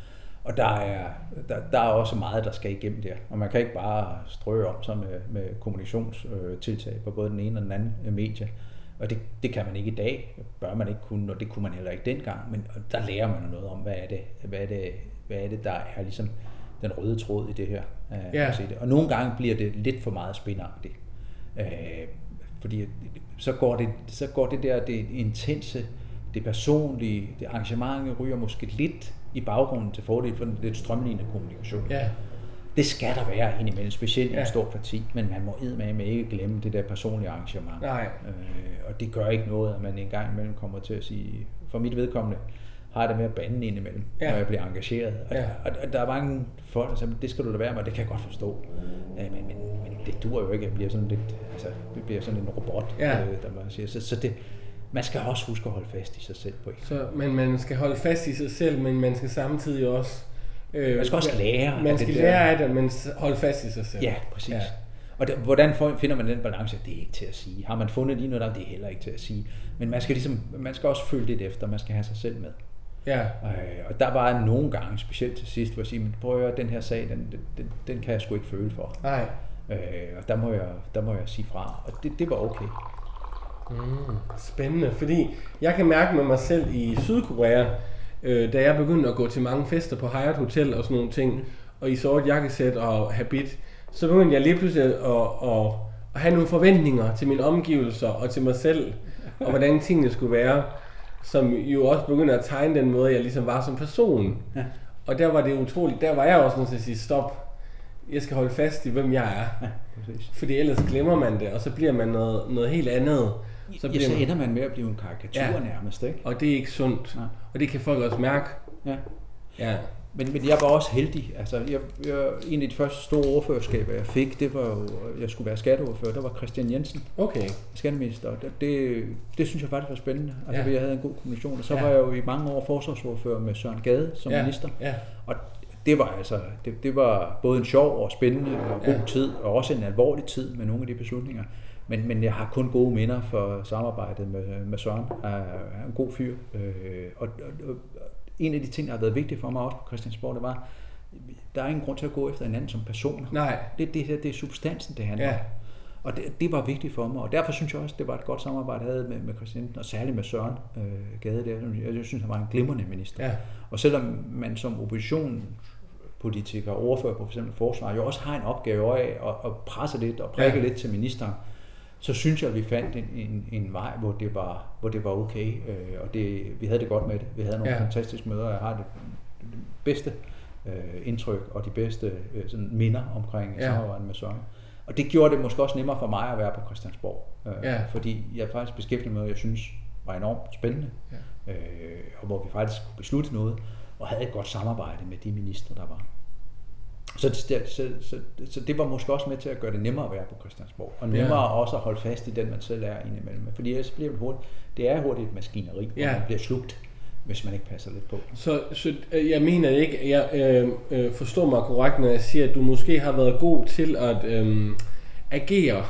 Speaker 2: Og der er, der, der er også meget, der skal igennem der. Og man kan ikke bare strø om sig med, med kommunikationstiltag på både den ene og den anden øh, medie. Og det, det kan man ikke i dag, bør man ikke kunne, og det kunne man heller ikke dengang. Men der lærer man noget om, hvad er det, hvad er det, hvad er det der er ligesom den røde tråd i det her.
Speaker 1: Ja.
Speaker 2: Og nogle gange bliver det lidt for meget spændagtigt. Fordi så går det, så går det der, det intense, det personlige, det arrangement ryger måske lidt i baggrunden til fordel for den lidt strømlignende kommunikation.
Speaker 1: Ja.
Speaker 2: Det skal der være indimellem, specielt i
Speaker 1: Ja.
Speaker 2: et stort parti, men man må med ikke glemme det der personlige arrangement.
Speaker 1: Nej.
Speaker 2: Øh, og det gør ikke noget, at man en gang imellem kommer til at sige, for mit vedkommende, har jeg det med at bande indimellem,
Speaker 1: Ja.
Speaker 2: ja. når jeg bliver engageret. Og,
Speaker 1: Ja.
Speaker 2: og, og der er mange folk, der siger, det skal du da være med, det kan jeg godt forstå. Ja, men, men, men det dur jo ikke, jeg bliver sådan lidt, altså, det bliver sådan en robot,
Speaker 1: Ja.
Speaker 2: øh, der man siger. Så, så det, man skal også huske at holde fast i sig selv på en.
Speaker 1: Så, men man skal holde fast i sig selv, men man skal samtidig også... Øh,
Speaker 2: Man skal også lære
Speaker 1: Man
Speaker 2: det
Speaker 1: skal
Speaker 2: der.
Speaker 1: lære af det, men holde fast i sig selv.
Speaker 2: Ja, præcis.
Speaker 1: Ja.
Speaker 2: Og der, hvordan finder man den balance? Det er ikke til at sige. Har man fundet lige noget, der det er heller ikke til at sige. Men man skal, ligesom, man skal også følge lidt efter, man skal have sig selv med.
Speaker 1: Ja.
Speaker 2: Øh, og der var nogle gange, specielt til sidst, hvor jeg siger, men prøv at høre, den her sag, den, den, den, den kan jeg sgu ikke føle for.
Speaker 1: Nej.
Speaker 2: Øh, og der må, jeg, der må jeg sige fra. Og det, det var okay.
Speaker 1: Mm, spændende, fordi jeg kan mærke med mig selv i Sydkorea, øh, da jeg begyndte at gå til mange fester på Hyatt Hotel og sådan nogle ting, og i sort jakkesæt og habit, så begyndte jeg lige pludselig at, at, at have nogle forventninger til mine omgivelser og til mig selv, og hvordan tingene skulle være, som jo også begyndte at tegne den måde, jeg ligesom var som person.
Speaker 2: Ja.
Speaker 1: Og der var det utroligt, der var jeg også nødt til at sige stop. Jeg skal holde fast i, hvem jeg er.
Speaker 2: Ja, præcis.
Speaker 1: Fordi ellers glemmer man det, og så bliver man noget, noget helt andet.
Speaker 2: Så, ja,
Speaker 1: bliver
Speaker 2: så
Speaker 1: man,
Speaker 2: ender man med at blive en karikatur
Speaker 1: Ja.
Speaker 2: ja. nærmest, ikke?
Speaker 1: og det er ikke sundt.
Speaker 2: Nej.
Speaker 1: Og det kan folk også mærke.
Speaker 2: Ja.
Speaker 1: Ja.
Speaker 2: Men, men jeg var også heldig. Altså, jeg, jeg, en af de første store ordførerskaber, jeg fik, det var jo, jeg skulle være skatteordfører. Der var Christian Jensen,
Speaker 1: Okay.
Speaker 2: skatteminister. Det, det, det synes jeg faktisk var spændende. Altså,
Speaker 1: Ja.
Speaker 2: jeg havde en god kommunikation. Og så
Speaker 1: Ja.
Speaker 2: var jeg jo i mange år forsvarsordfører med Søren Gade som
Speaker 1: ja.
Speaker 2: minister.
Speaker 1: Ja.
Speaker 2: Og det var altså, det, det var både en sjov og spændende og god
Speaker 1: Ja.
Speaker 2: tid, og også en alvorlig tid med nogle af de beslutninger. Men, men jeg har kun gode minder for samarbejdet med, med Søren. Han er en god fyr. Øh, og, og en af de ting, der har været vigtigt for mig også på Christiansborg, det var, der er ingen grund til at gå efter hinanden som personer.
Speaker 1: Nej.
Speaker 2: Det, det, her, det er substansen, det handler
Speaker 1: Ja.
Speaker 2: om. Og det, det var vigtigt for mig, og derfor synes jeg også, det var et godt samarbejde, jeg havde med, med Christian, og særligt med Søren øh, Gade der. Jeg, jeg synes, han var en glimrende minister.
Speaker 1: Ja.
Speaker 2: Og selvom man som oppositionspolitiker og ordfører på f.eks. forsvar jo også har en opgave af at, at presse lidt og prikke
Speaker 1: ja.
Speaker 2: lidt til ministeren, så synes jeg, at vi fandt en, en, en vej, hvor det var, hvor det var okay, øh, og det, vi havde det godt med det. Vi havde nogle
Speaker 1: Ja.
Speaker 2: fantastiske møder, og jeg har det, det bedste øh, indtryk og de bedste øh, sådan minder omkring
Speaker 1: Ja.
Speaker 2: samarbejdet med Søren. Og det gjorde det måske også nemmere for mig at være på Christiansborg, øh,
Speaker 1: Ja.
Speaker 2: fordi jeg faktisk beskæftigede mig med, jeg synes var enormt spændende,
Speaker 1: Ja.
Speaker 2: øh, og hvor vi faktisk kunne beslutte noget, og havde et godt samarbejde med de ministre, der var. Så, det- så, så, så, så det var måske også med til at gøre det nemmere at være på Christiansborg, og nemmere
Speaker 1: Ja.
Speaker 2: også at holde fast i den, man selv er indimellem. Fordi ellers bliver det hurtigt, det er hurtigt et maskineri,
Speaker 1: Ja.
Speaker 2: og man bliver slugt, hvis man ikke passer lidt på.
Speaker 1: Så, så øh, jeg mener ikke, jeg øh, øh, forstår mig korrekt, når jeg siger, at du måske har været god til at øh, agere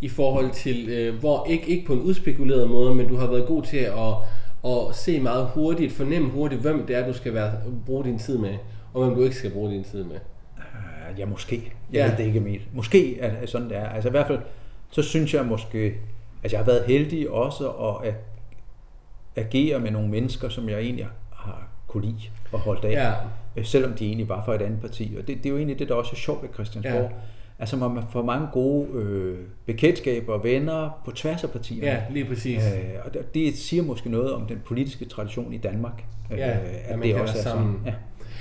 Speaker 1: i forhold til, øh, hvor ikke, ikke på en udspekuleret måde, men du har været god til at, at se meget hurtigt, fornemme hurtigt, hvem det er, du skal være, bruge din tid med, og hvem du ikke skal bruge din tid med.
Speaker 2: Ja, måske. Jeg
Speaker 1: Ja.
Speaker 2: ved det ikke helt. Måske er det sådan, det er. Altså i hvert fald, så synes jeg måske, at jeg har været heldig også at agere med nogle mennesker, som jeg egentlig har kunne lide og holdt af.
Speaker 1: Ja.
Speaker 2: Øh, Selvom de egentlig var fra et andet parti. Og det, det er jo egentlig det, der også er sjovt ved Christiansborg.
Speaker 1: Ja.
Speaker 2: Altså man får mange gode øh, bekendtskaber og venner på tværs af partierne.
Speaker 1: Ja, lige præcis.
Speaker 2: Øh, og det- det siger måske noget om den politiske tradition i Danmark. øh,
Speaker 1: Ja, at man kan være sammen.
Speaker 2: Ja.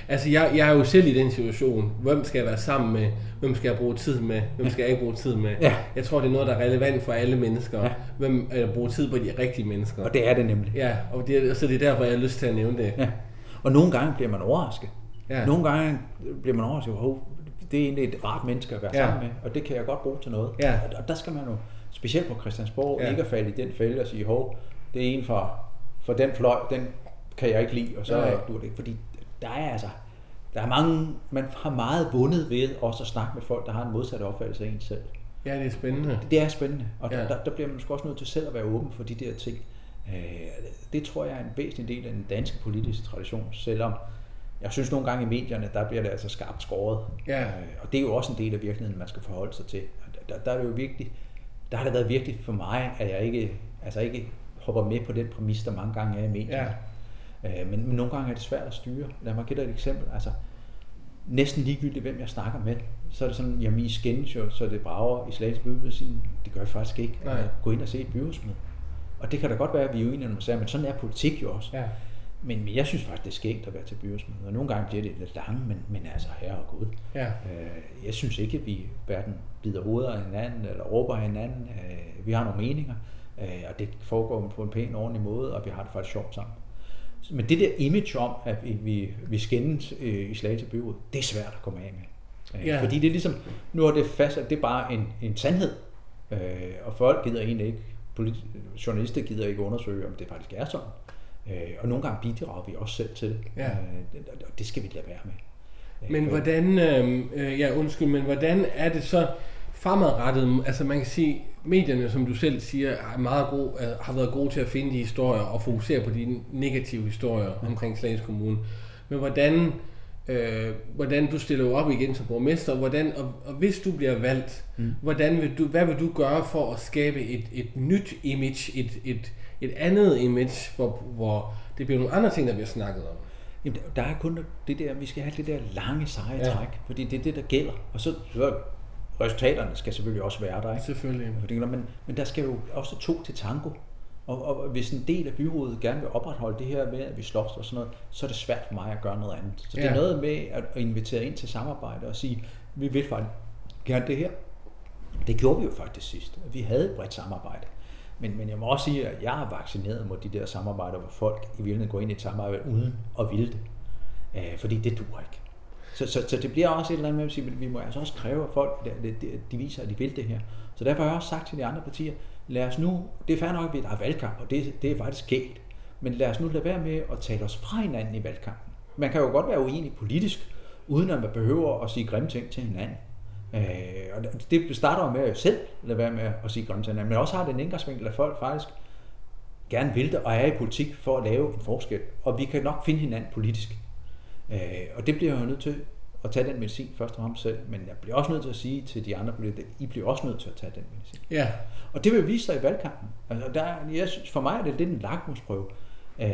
Speaker 1: Altså, jeg, jeg er jo selv i den situation. Hvem skal jeg være sammen med? Hvem skal jeg bruge tid med? Hvem skal jeg ikke bruge tid med?
Speaker 2: Ja.
Speaker 1: Jeg tror, det er noget, der er relevant for alle mennesker.
Speaker 2: Ja.
Speaker 1: Hvem øh, bruger tid på de rigtige mennesker?
Speaker 2: Og det er det nemlig.
Speaker 1: Ja, og det, så det er derfor, jeg har lyst til at nævne det.
Speaker 2: Ja. Og nogle gange bliver man overrasket.
Speaker 1: Ja.
Speaker 2: Ja. Nogle gange bliver man overrasket, hov, det er egentlig et rart menneske at være
Speaker 1: Ja.
Speaker 2: ja. sammen med, og det kan jeg godt bruge til noget.
Speaker 1: Ja.
Speaker 2: Og- der skal man jo, specielt på Christiansborg,
Speaker 1: Ja.
Speaker 2: ja. ikke at falde i den fælde og sige, hov, det er en fra, for den fløj, den kan jeg ikke lide, og så
Speaker 1: Nej.
Speaker 2: du det ikke. Fordi der er altså, der er mange, man har meget vundet ved også at snakke med folk, der har en modsat opfattelse af en selv.
Speaker 1: Ja, det er spændende.
Speaker 2: Det er spændende, og
Speaker 1: Ja.
Speaker 2: der, der bliver man også nødt til selv at være åben for de der ting. Øh, Det tror jeg er en væsentlig del af den danske politiske tradition, selvom jeg synes nogle gange i medierne, der bliver det altså skarpt skåret.
Speaker 1: Ja.
Speaker 2: Øh, Og det er jo også en del af virkeligheden, man skal forholde sig til. Der, der er det jo vigtigt, der har det været vigtigt for mig, at jeg ikke, altså ikke hopper med på den præmis, der mange gange er i medierne. Ja. Øh, Men, men nogle gange er det svært at styre. Lad mig give dig et eksempel. Altså, næsten ligegyldigt, hvem jeg snakker med, så er det sådan, jamen I skændes jo, så det brager i Slagelse byrådsmøde. Det gør jeg faktisk ikke.
Speaker 1: Nej.
Speaker 2: Gå ind og se et byrådsmøde. Og det kan da godt være, at vi er uenige om sagen, men sådan er politik jo også.
Speaker 1: Ja.
Speaker 2: men, men jeg synes faktisk, det er skægt at være til byrådsmøder. Nogle gange bliver det lidt langt, men, men altså herre og gud.
Speaker 1: Ja.
Speaker 2: Øh, jeg synes ikke, at vi hverken bider hovedet af hinanden eller råber af hinanden. Øh, vi har nogle meninger, øh, og det foregår på en pæn, ordentlig måde, og vi har det faktisk sjovt sammen. Men det der image om, at vi, vi, skændes øh, i Slagelse byråd, det er svært at komme af med. Øh,
Speaker 1: Ja.
Speaker 2: Fordi det er ligesom, nu er det fast, at det er bare en, en sandhed. Øh, og folk gider egentlig ikke, politi- journalister gider ikke undersøge, om det faktisk er sådan. Øh, og nogle gange bidrager vi også selv til det.
Speaker 1: Ja.
Speaker 2: Øh, og det skal vi lade være med. Øh,
Speaker 1: Men hvordan, øh, øh, ja undskyld, men hvordan er det så fremadrettet? Altså man kan sige, medierne, som du selv siger, er meget gode, øh, har været gode til at finde de historier og fokusere på de negative historier omkring Slagelse Kommune. Men hvordan, øh, hvordan du stiller op igen som borgmester, hvordan, og, og hvis du bliver valgt, mm. hvordan vil du, hvad vil du gøre for at skabe et, et nyt image, et, et, et andet image, hvor, hvor det bliver nogle andre ting, der bliver snakket om?
Speaker 2: Jamen, der- er kun det der, vi skal have det der lange, seje
Speaker 1: ja.
Speaker 2: træk, fordi det er det, der gælder. Og så, så resultaterne skal selvfølgelig også være der, ikke?
Speaker 1: Selvfølgelig.
Speaker 2: Men, men der skal jo også to til tango. Og, og hvis en del af byrådet gerne vil opretholde det her med, at vi slås og sådan noget, så er det svært for mig at gøre noget andet. Så det
Speaker 1: Ja.
Speaker 2: er noget med at, invitere ind til samarbejde og sige, vi vil faktisk gerne det her. Det gjorde vi jo faktisk sidst. Vi havde et bredt samarbejde. Men, men jeg må også sige, at jeg har vaccineret mod de der samarbejder, hvor folk i virkeligheden går ind i et samarbejde uden at ville det. Øh, fordi det duer ikke. Så, så, så det bliver også et eller andet med at sige, at vi må altså også kræve af folk, at de, de viser, at de vil det her. Så derfor har jeg også sagt til de andre partier, lad os nu, det er fair nok, at der er valgkamp, og det, det er faktisk galt, men lad os nu lade være med at tale os fra hinanden i valgkampen. Man kan jo godt være uenig politisk, uden at man behøver at sige grimme ting til hinanden. Øh, og det starter jo med at selv lade være med at sige grimme ting til hinanden, men også har den indgangsvinkel, at folk faktisk gerne vil det og er i politik for at lave en forskel. Og vi kan nok finde hinanden politisk. Øh, og det bliver jeg jo nødt til at tage den medicin først og fremmest selv, men jeg bliver også nødt til at sige til de andre politikere, I bliver også nødt til at tage den medicin.
Speaker 1: Ja,
Speaker 2: Og det vil vise sig i valgkampen. Altså, der, er- jeg synes, for mig er det lidt en lakmusprøve. Øh,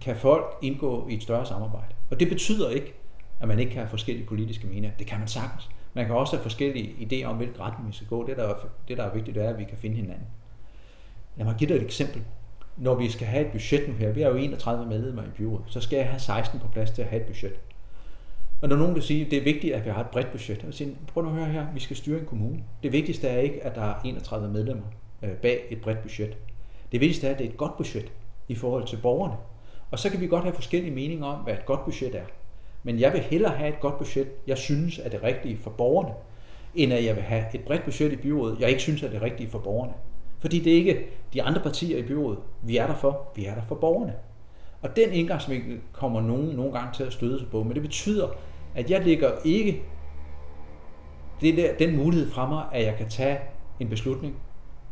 Speaker 2: kan folk indgå i et større samarbejde? Og det betyder ikke, at man ikke kan have forskellige politiske meninger. Det kan man sagtens. Man kan også have forskellige idéer om, hvilken retning vi skal gå. Det, der er, det, der er vigtigt, det er, at vi kan finde hinanden. Lad mig give dig et eksempel. Når vi skal have et budget nu her, vi er jo 31 medlemmer i byrådet, så skal jeg have 16 på plads til at have et budget. Og når nogen, vil sige, at det er vigtigt, at vi har et bredt budget. så siger, prøv nu at høre her, vi skal styre en kommune. Det vigtigste er ikke, at der er 31 medlemmer øh, bag et bredt budget. Det vigtigste er, at det er et godt budget i forhold til borgerne. Og så kan vi godt have forskellige meninger om, hvad et godt budget er. Men jeg vil hellere have et godt budget, jeg synes er det rigtige for borgerne, end at jeg vil have et bredt budget i byrådet, jeg ikke synes er det rigtige for borgerne. Fordi det er ikke de andre partier i byrådet, vi er der for, vi er der for borgerne. Og den indgangsvinkel kommer nogen nogle gange til at støde sig på, men det betyder, at jeg ligger ikke det der, den mulighed fra mig, at jeg kan tage en beslutning,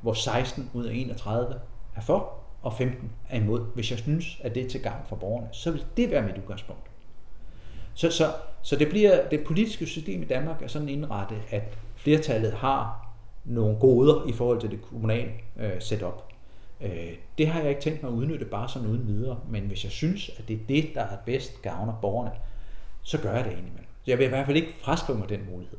Speaker 2: hvor 16 ud af 31 er for, og 15 er imod. Hvis jeg synes, at det er til gavn for borgerne, så vil det være mit udgangspunkt. Så, så, så det bliver det politiske system i Danmark er sådan indrettet, at flertallet har nogle goder i forhold til det kommunale øh, setup. Øh, det har jeg ikke tænkt mig at udnytte bare sådan uden videre, men hvis jeg synes, at det er det, der er bedst gavner borgerne, så gør jeg det indimellem. Så jeg vil i hvert fald ikke fraskrive mig den mulighed.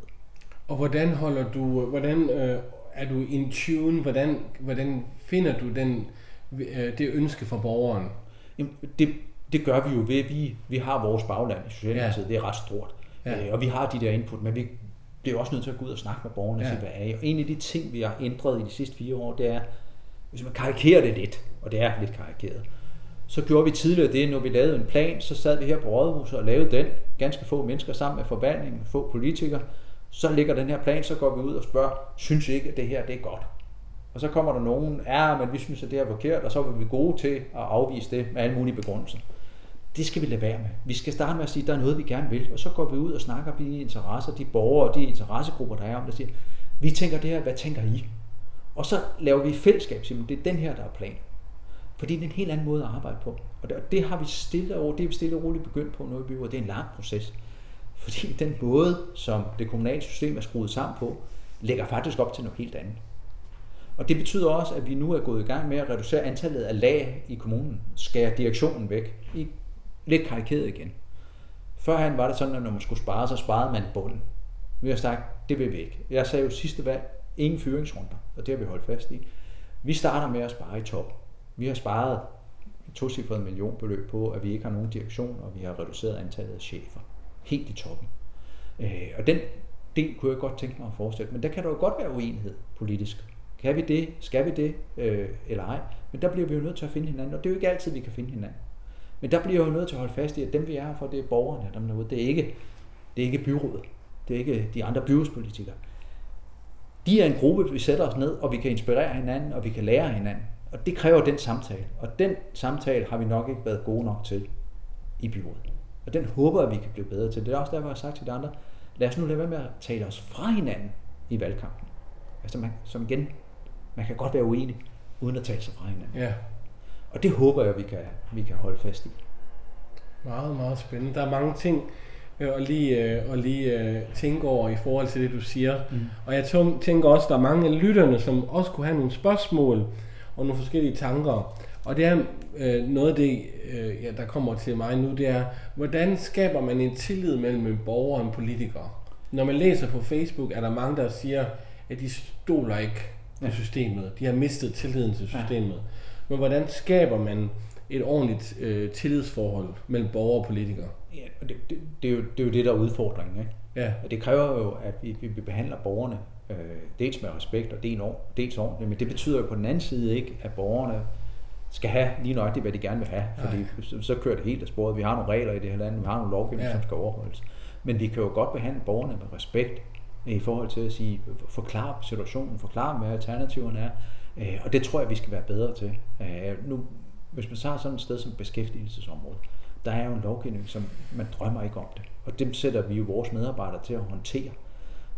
Speaker 1: Og hvordan holder du, hvordan øh, er du in tune, hvordan, hvordan finder du den, øh, det ønske fra borgeren?
Speaker 2: Jamen, det, det gør vi jo ved, vi, vi har vores bagland i Socialdemokratiet,
Speaker 1: Ja.
Speaker 2: det er ret stort.
Speaker 1: Ja.
Speaker 2: Øh, og vi har de der input, men vi bliver også nødt til at gå ud og snakke med borgerne og
Speaker 1: Ja.
Speaker 2: sige, hvad er I? Og en af de ting, vi har ændret i de sidste fire år, det er, hvis man karikerer det lidt, og det er lidt karikeret, så gjorde vi tidligere det, når vi lavede en plan, så sad vi her på Rådhuset og lavede den, ganske få mennesker sammen med forvaltningen, få politikere, så ligger den her plan, så går vi ud og spørger, synes I ikke, at det her det er godt? Og så kommer der nogen, ja, men vi synes, at det er forkert, og så er vi gode til at afvise det med alle mulige begrundelser. Det skal vi lade være med. Vi skal starte med at sige, at der er noget, vi gerne vil, og så går vi ud og snakker med de interesser, de borgere og de interessegrupper, der er om, der siger, vi tænker det her, hvad tænker I? Og så laver vi fællesskab, siger, det er den her, der er plan. Fordi det er en helt anden måde at arbejde på. Og det, og det har vi stille over, det er vi stille og roligt begyndt på nu i byrådet. Det er en lang proces. Fordi den måde, som det kommunale system er skruet sammen på, lægger faktisk op til noget helt andet. Og det betyder også, at vi nu er gået i gang med at reducere antallet af lag i kommunen. Skære direktionen væk. I lidt karikeret igen. Førhen var det sådan, at når man skulle spare, så sparede man bunden. Vi har sagt, det vil vi ikke. Jeg sagde jo sidste valg, ingen fyringsrunder, og det har vi holdt fast i. Vi starter med at spare i top. Vi har sparet tocifret millionbeløb på, at vi ikke har nogen direktion, og vi har reduceret antallet af chefer. Helt i toppen. Øh, og den del kunne jeg godt tænke mig at fortsætte. Men der kan der jo godt være uenighed politisk. Kan vi det? Skal vi det? Øh, eller ej? Men der bliver vi jo nødt til at finde hinanden, og det er jo ikke altid, vi kan finde hinanden. Men der bliver jo nødt til at holde fast i, at dem vi er her for, det er borgerne dem derude. Det er ikke, det er ikke byrådet. Det er ikke de andre byrådspolitikere. De er en gruppe, vi sætter os ned, og vi kan inspirere hinanden, og vi kan lære hinanden. Og det kræver den samtale. Og den samtale har vi nok ikke været gode nok til i byrådet. Og den håber at vi kan blive bedre til. Det er også derfor, jeg har sagt til de andre, lad os nu lade være med at tale os fra hinanden i valgkampen. Altså man, som igen, man kan godt være uenig, uden at tale sig fra hinanden.
Speaker 1: Ja.
Speaker 2: Og det håber jeg, vi kan, vi kan holde fast i.
Speaker 1: Meget, meget spændende. Der er mange ting øh, at lige, øh, at lige øh, tænke over i forhold til det, du siger. Mm. Og jeg tænker også, at der er mange af lytterne, som også kunne have nogle spørgsmål og nogle forskellige tanker. Og det er øh, noget af det, øh, ja, der kommer til mig nu, det er, hvordan skaber man en tillid mellem en borger og en politiker? Når man læser på Facebook, er der mange, der siger, at de stoler ikke på systemet. De har mistet tilliden til systemet. Ja. Men hvordan skaber man et ordentligt øh, tillidsforhold mellem borger og politikere?
Speaker 2: Ja, og det, det, det, er jo, det er jo det, der er udfordringen. Ikke?
Speaker 1: Ja.
Speaker 2: Og det kræver jo, at vi, vi behandler borgerne øh, dels med respekt og dels, ordentligt, men det betyder jo på den anden side ikke, at borgerne skal have lige nøjagtigt, hvad de gerne vil have, fordi så, så kører det helt af sporet. Vi har nogle regler i det her land, vi har nogle lovgivninger, ja. som skal overholdes. Men vi kan jo godt behandle borgerne med respekt i forhold til at sige, forklare situationen, forklare, hvad alternativerne er, øh, og det tror jeg, vi skal være bedre til. Øh, nu, hvis man har sådan et sted som beskæftigelsesområde, der er jo en lovgivning, som man drømmer ikke om det. Og dem sætter vi jo vores medarbejdere til at håndtere.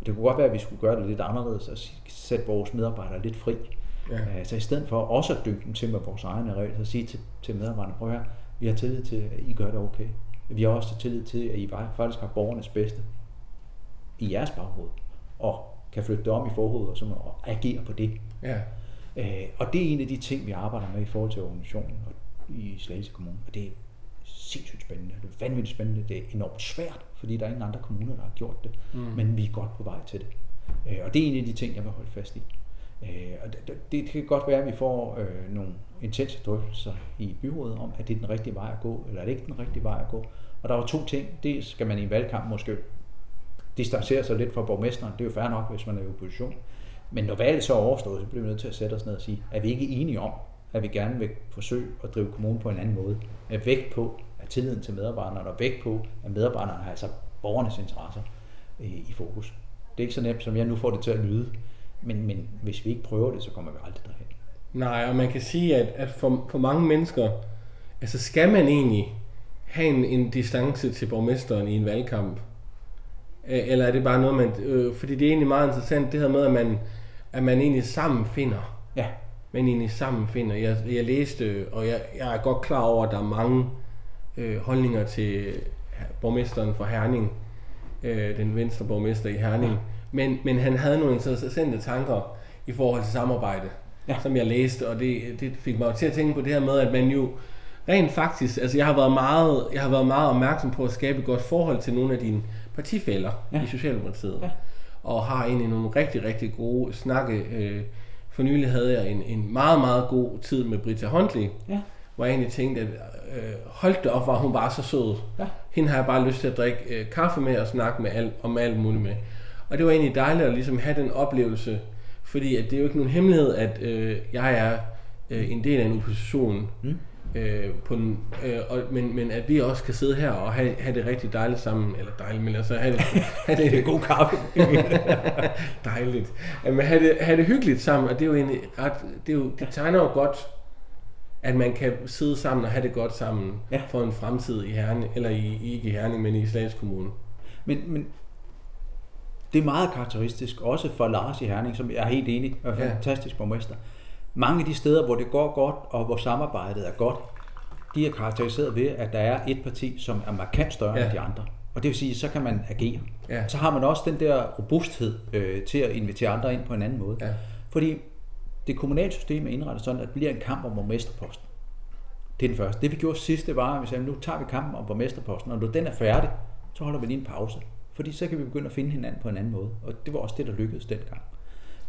Speaker 2: Det kunne godt være, at vi skulle gøre det lidt anderledes og sætte vores medarbejdere lidt fri. Ja. Så i stedet for også at dynge dem til med vores egne regler, så sige til, til medarbejderne, prøv her, vi har tillid til, at I gør det okay. Vi har også tillid til, at I faktisk har borgernes bedste i jeres baghoved, og kan flytte det om i forhovedet og, så og agere på det.
Speaker 1: Ja.
Speaker 2: Øh, og det er en af de ting, vi arbejder med i forhold til organisationen og i Slagelse Kommune. Og det er sindssygt spændende. Det er vanvittigt spændende. Det er enormt svært, fordi der er ingen andre kommuner, der har gjort det. Mm. Men vi er godt på vej til det. Øh, og det er en af de ting, jeg vil holde fast i. Øh, og det, det kan godt være, at vi får øh, nogle intense drøftelser i byrådet om, at det er den rigtige vej at gå, eller er det ikke den rigtige vej at gå. Og der var to ting. Det skal man i en valgkamp måske distancere sig lidt fra borgmesteren. Det er jo fair nok, hvis man er i opposition. Men når valget så er overstået, så bliver vi nødt til at sætte os ned og sige, er vi ikke enige om, at vi gerne vil forsøge at drive kommunen på en anden måde? Med vægt på, at tilliden til medarbejderne, og vægt på, at medarbejderne har altså borgernes interesser øh, i fokus. Det er ikke så nemt, som jeg nu får det til at lyde. Men, men hvis vi ikke prøver det, så kommer vi aldrig derhen.
Speaker 1: Nej, og man kan sige, at, at for, for mange mennesker, altså skal man egentlig have en, en distance til borgmesteren i en valgkamp? Eller er det bare noget, man... Øh, fordi det er egentlig meget interessant, det her med, at man, at man egentlig sammen finder.
Speaker 2: Ja.
Speaker 1: Man egentlig sammen finder. Jeg, jeg læste, og jeg, jeg er godt klar over, at der er mange øh, holdninger til borgmesteren for Herning. Øh, den venstre borgmester i Herning. Ja men, men han havde nogle interessante tanker i forhold til samarbejde, ja. som jeg læste, og det, det fik mig til at tænke på det her med, at man jo rent faktisk, altså jeg har været meget, jeg har været meget opmærksom på at skabe et godt forhold til nogle af dine partifælder ja. i Socialdemokratiet. Ja. Og har egentlig nogle rigtig, rigtig gode snakke. Øh, for nylig havde jeg en, en meget, meget god tid med Britta Huntley, ja. hvor jeg egentlig tænkte, at øh, holdt det op, var hun bare så sød. Ja. Hende har jeg bare lyst til at drikke øh, kaffe med og snakke med alt, om alt muligt med. Og det var egentlig dejligt at ligesom have den oplevelse, fordi at det er jo ikke nogen hemmelighed, at øh, jeg er øh, en del af en opposition, mm. Øh, på den, øh, og, men, men at vi også kan sidde her og have, have det rigtig dejligt sammen, eller dejligt, men altså have det,
Speaker 2: have det, det god kaffe.
Speaker 1: dejligt. Men have det, have det hyggeligt sammen, og det er jo egentlig ret, det, er jo, det tegner jo godt, at man kan sidde sammen og have det godt sammen ja. for en fremtid i Herning, eller i, ikke i Herning, men i Slags Kommune.
Speaker 2: Men, men det er meget karakteristisk, også for Lars i Herning, som jeg er helt enig, ja. fantastisk borgmester. Mange af de steder, hvor det går godt, og hvor samarbejdet er godt, de er karakteriseret ved, at der er et parti, som er markant større ja. end de andre. Og det vil sige, så kan man agere. Ja. Så har man også den der robusthed øh, til at invitere andre ind på en anden måde. Ja. Fordi det kommunale system er indrettet sådan, at det bliver en kamp om borgmesterposten. Det er den første. Det vi gjorde sidst, det var, at vi sagde, nu tager vi kampen om borgmesterposten, og når den er færdig, så holder vi lige en pause. Fordi så kan vi begynde at finde hinanden på en anden måde. Og det var også det, der lykkedes dengang.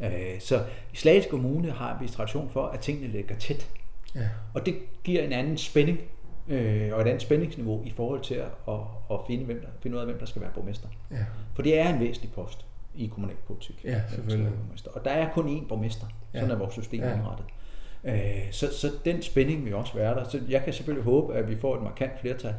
Speaker 2: Øh, så i Slagelse Kommune har vi tradition for, at tingene ligger tæt. Ja. Og det giver en anden spænding øh, og et andet spændingsniveau i forhold til at, at, at finde, hvem der, finde ud af, hvem der skal være borgmester. Ja. For det er en væsentlig post i kommunalpolitik.
Speaker 1: Ja, selvfølgelig.
Speaker 2: Og der er kun én borgmester. Sådan ja. er vores system ja. indrettet. Øh, så, så den spænding vil også være der. Så jeg kan selvfølgelig håbe, at vi får et markant flertal.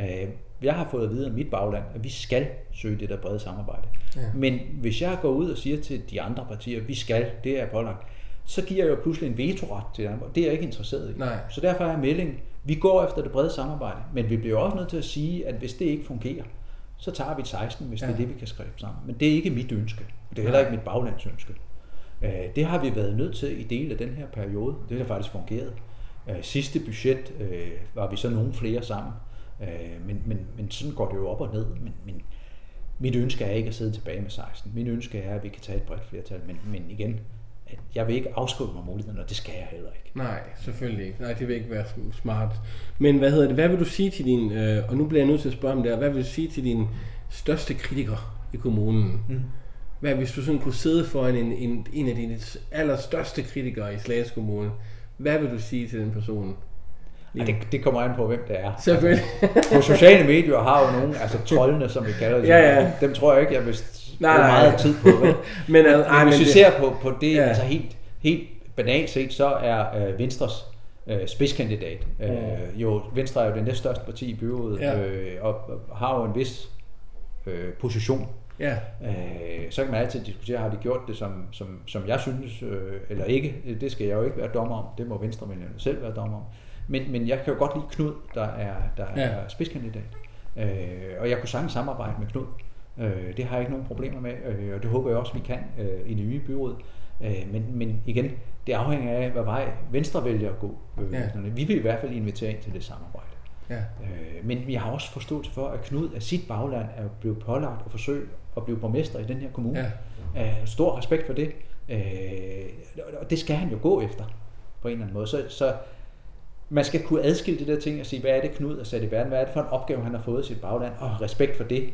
Speaker 2: Øh, jeg har fået at vide af mit bagland, at vi skal søge det der brede samarbejde. Ja. Men hvis jeg går ud og siger til de andre partier, at vi skal, det er pålagt, så giver jeg jo pludselig en vetoret til dem, og det er jeg ikke interesseret i.
Speaker 1: Nej.
Speaker 2: Så derfor er meldingen, vi går efter det brede samarbejde, men vi bliver også nødt til at sige, at hvis det ikke fungerer, så tager vi et 16, hvis ja. det er det, vi kan skrive sammen. Men det er ikke mit ønske, og det er heller ikke mit baglands ønske. Øh, det har vi været nødt til i del af den her periode. Det har faktisk fungeret. Øh, sidste budget øh, var vi så nogle flere sammen, men, sådan går det jo op og ned. Men, men mit ønske er ikke at sidde tilbage med 16. Min ønske er, at vi kan tage et bredt flertal, men, men igen, jeg vil ikke afskrive mig muligheden, og det skal jeg heller ikke.
Speaker 1: Nej, selvfølgelig ikke. Nej, det vil ikke være smart. Men hvad hedder det? Hvad vil du sige til din, øh, og nu bliver jeg nødt til at spørge om det her, hvad vil du sige til din største kritiker i kommunen? Mm. Hvad hvis du sådan kunne sidde for en, en, en af dine allerstørste kritikere i Slagelse Kommune? Hvad vil du sige til den person?
Speaker 2: Ja, det, det kommer an på, hvem det er.
Speaker 1: Selvfølgelig.
Speaker 2: Altså, på sociale medier har jo nogle, altså trollene, som vi kalder det.
Speaker 1: Ja, ja.
Speaker 2: Dem tror jeg ikke, jeg vil nej, nej, meget tid på. Vel? men, men, men hvis vi ser på, på det, ja. altså helt, helt banalt set, så er øh, Venstres øh, spidskandidat. Øh, jo, Venstre er jo det næststørste parti i byrådet, ja. øh, og, og har jo en vis øh, position
Speaker 1: Ja.
Speaker 2: Øh, så kan man altid diskutere, har de gjort det, som, som, som jeg synes, øh, eller ikke. Det skal jeg jo ikke være dommer om. Det må venstrevælgerne selv være dommer om. Men, men jeg kan jo godt lide Knud, der er, der ja. er spidskandidat. Øh, og jeg kunne sagtens samarbejde med Knud. Øh, det har jeg ikke nogen problemer med, øh, og det håber jeg også, vi kan øh, i det nye byråd. Øh, men, men igen, det afhænger af, hvad vej Venstre vælger at gå. Øh, ja. Vi vil i hvert fald invitere ind til det samarbejde. Ja. Øh, men vi har også forståelse for, at Knud af sit bagland er blevet pålagt at forsøge at blive borgmester i den her kommune. Ja. Øh, stor respekt for det. Øh, og det skal han jo gå efter på en eller anden måde. Så, så man skal kunne adskille de der ting og sige, hvad er det Knud er sat i verden? Hvad er det for en opgave, han har fået i sit bagland? Og respekt for det.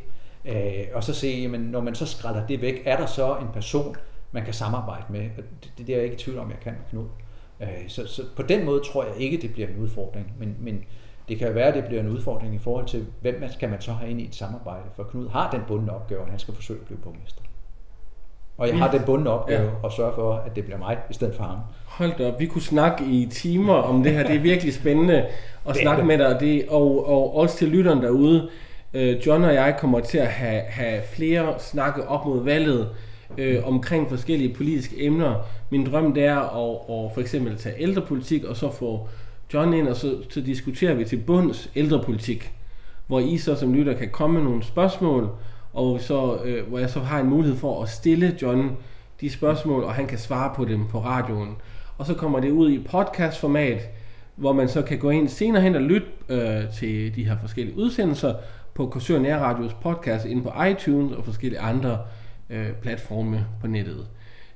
Speaker 2: Øh, og så se, jamen, når man så skræller det væk, er der så en person, man kan samarbejde med? Og det, det er jeg ikke i tvivl om, jeg kan med Knud. Øh, så, så på den måde tror jeg ikke, det bliver en udfordring. Men, men det kan jo være, at det bliver en udfordring i forhold til, hvem man skal man så have ind i et samarbejde. For Knud har den bundne opgave, og han skal forsøge at blive borgmester. Og jeg har den bundne opgave ja. at sørge for, at det bliver mig i stedet for ham.
Speaker 1: Hold da op, vi kunne snakke i timer om det her. Det er virkelig spændende at snakke med dig. Det, og, og også til lytteren derude. Øh, John og jeg kommer til at have, have flere snakke op mod valget øh, omkring forskellige politiske emner. Min drøm det er at, at for eksempel tage ældrepolitik og så få John ind, og så, så diskuterer vi til bunds ældrepolitik, hvor I så som lytter kan komme med nogle spørgsmål, og så, øh, hvor jeg så har en mulighed for at stille John de spørgsmål, og han kan svare på dem på radioen. Og så kommer det ud i podcastformat, hvor man så kan gå ind senere hen og lytte øh, til de her forskellige udsendelser på Korsør Nærradios podcast inde på iTunes og forskellige andre øh, platforme på nettet.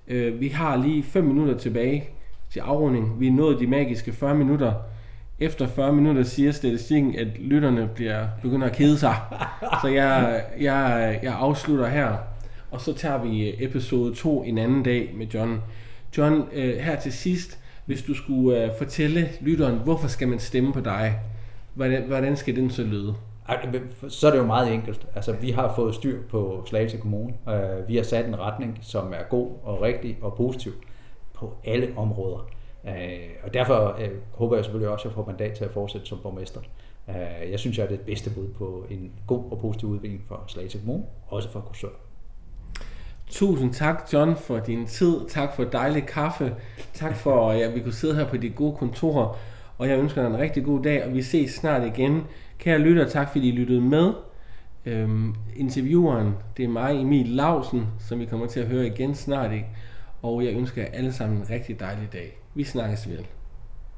Speaker 1: Øh, vi har lige 5 minutter tilbage til afrunding. Vi er nået de magiske 40 minutter. Efter 40 minutter siger statistikken, at lytterne bliver begynder at kede sig. Så jeg, jeg, jeg afslutter her. Og så tager vi episode 2 en anden dag med John. John, øh, her til sidst, hvis du skulle øh, fortælle lytteren, hvorfor skal man stemme på dig? Hvordan, hvordan skal den så lyde?
Speaker 2: Så er det jo meget enkelt. Altså, vi har fået styr på Slagelse Kommune. Øh, vi har sat en retning, som er god og rigtig og positiv på alle områder. Øh, og derfor øh, håber jeg selvfølgelig også, at jeg får mandat til at fortsætte som borgmester. Øh, jeg synes, jeg er det bedste bud på en god og positiv udvikling for Slagelse Kommune, også for Kursør.
Speaker 1: Tusind tak, John, for din tid. Tak for dejlig kaffe. Tak for, at ja, vi kunne sidde her på de gode kontorer. Og jeg ønsker dig en rigtig god dag, og vi ses snart igen. Kære lytter, tak fordi I lyttede med. Øhm, intervieweren, det er mig, Emil Lausen, som vi kommer til at høre igen snart. Ikke? Og jeg ønsker jer alle sammen en rigtig dejlig dag. Vi snakkes vel.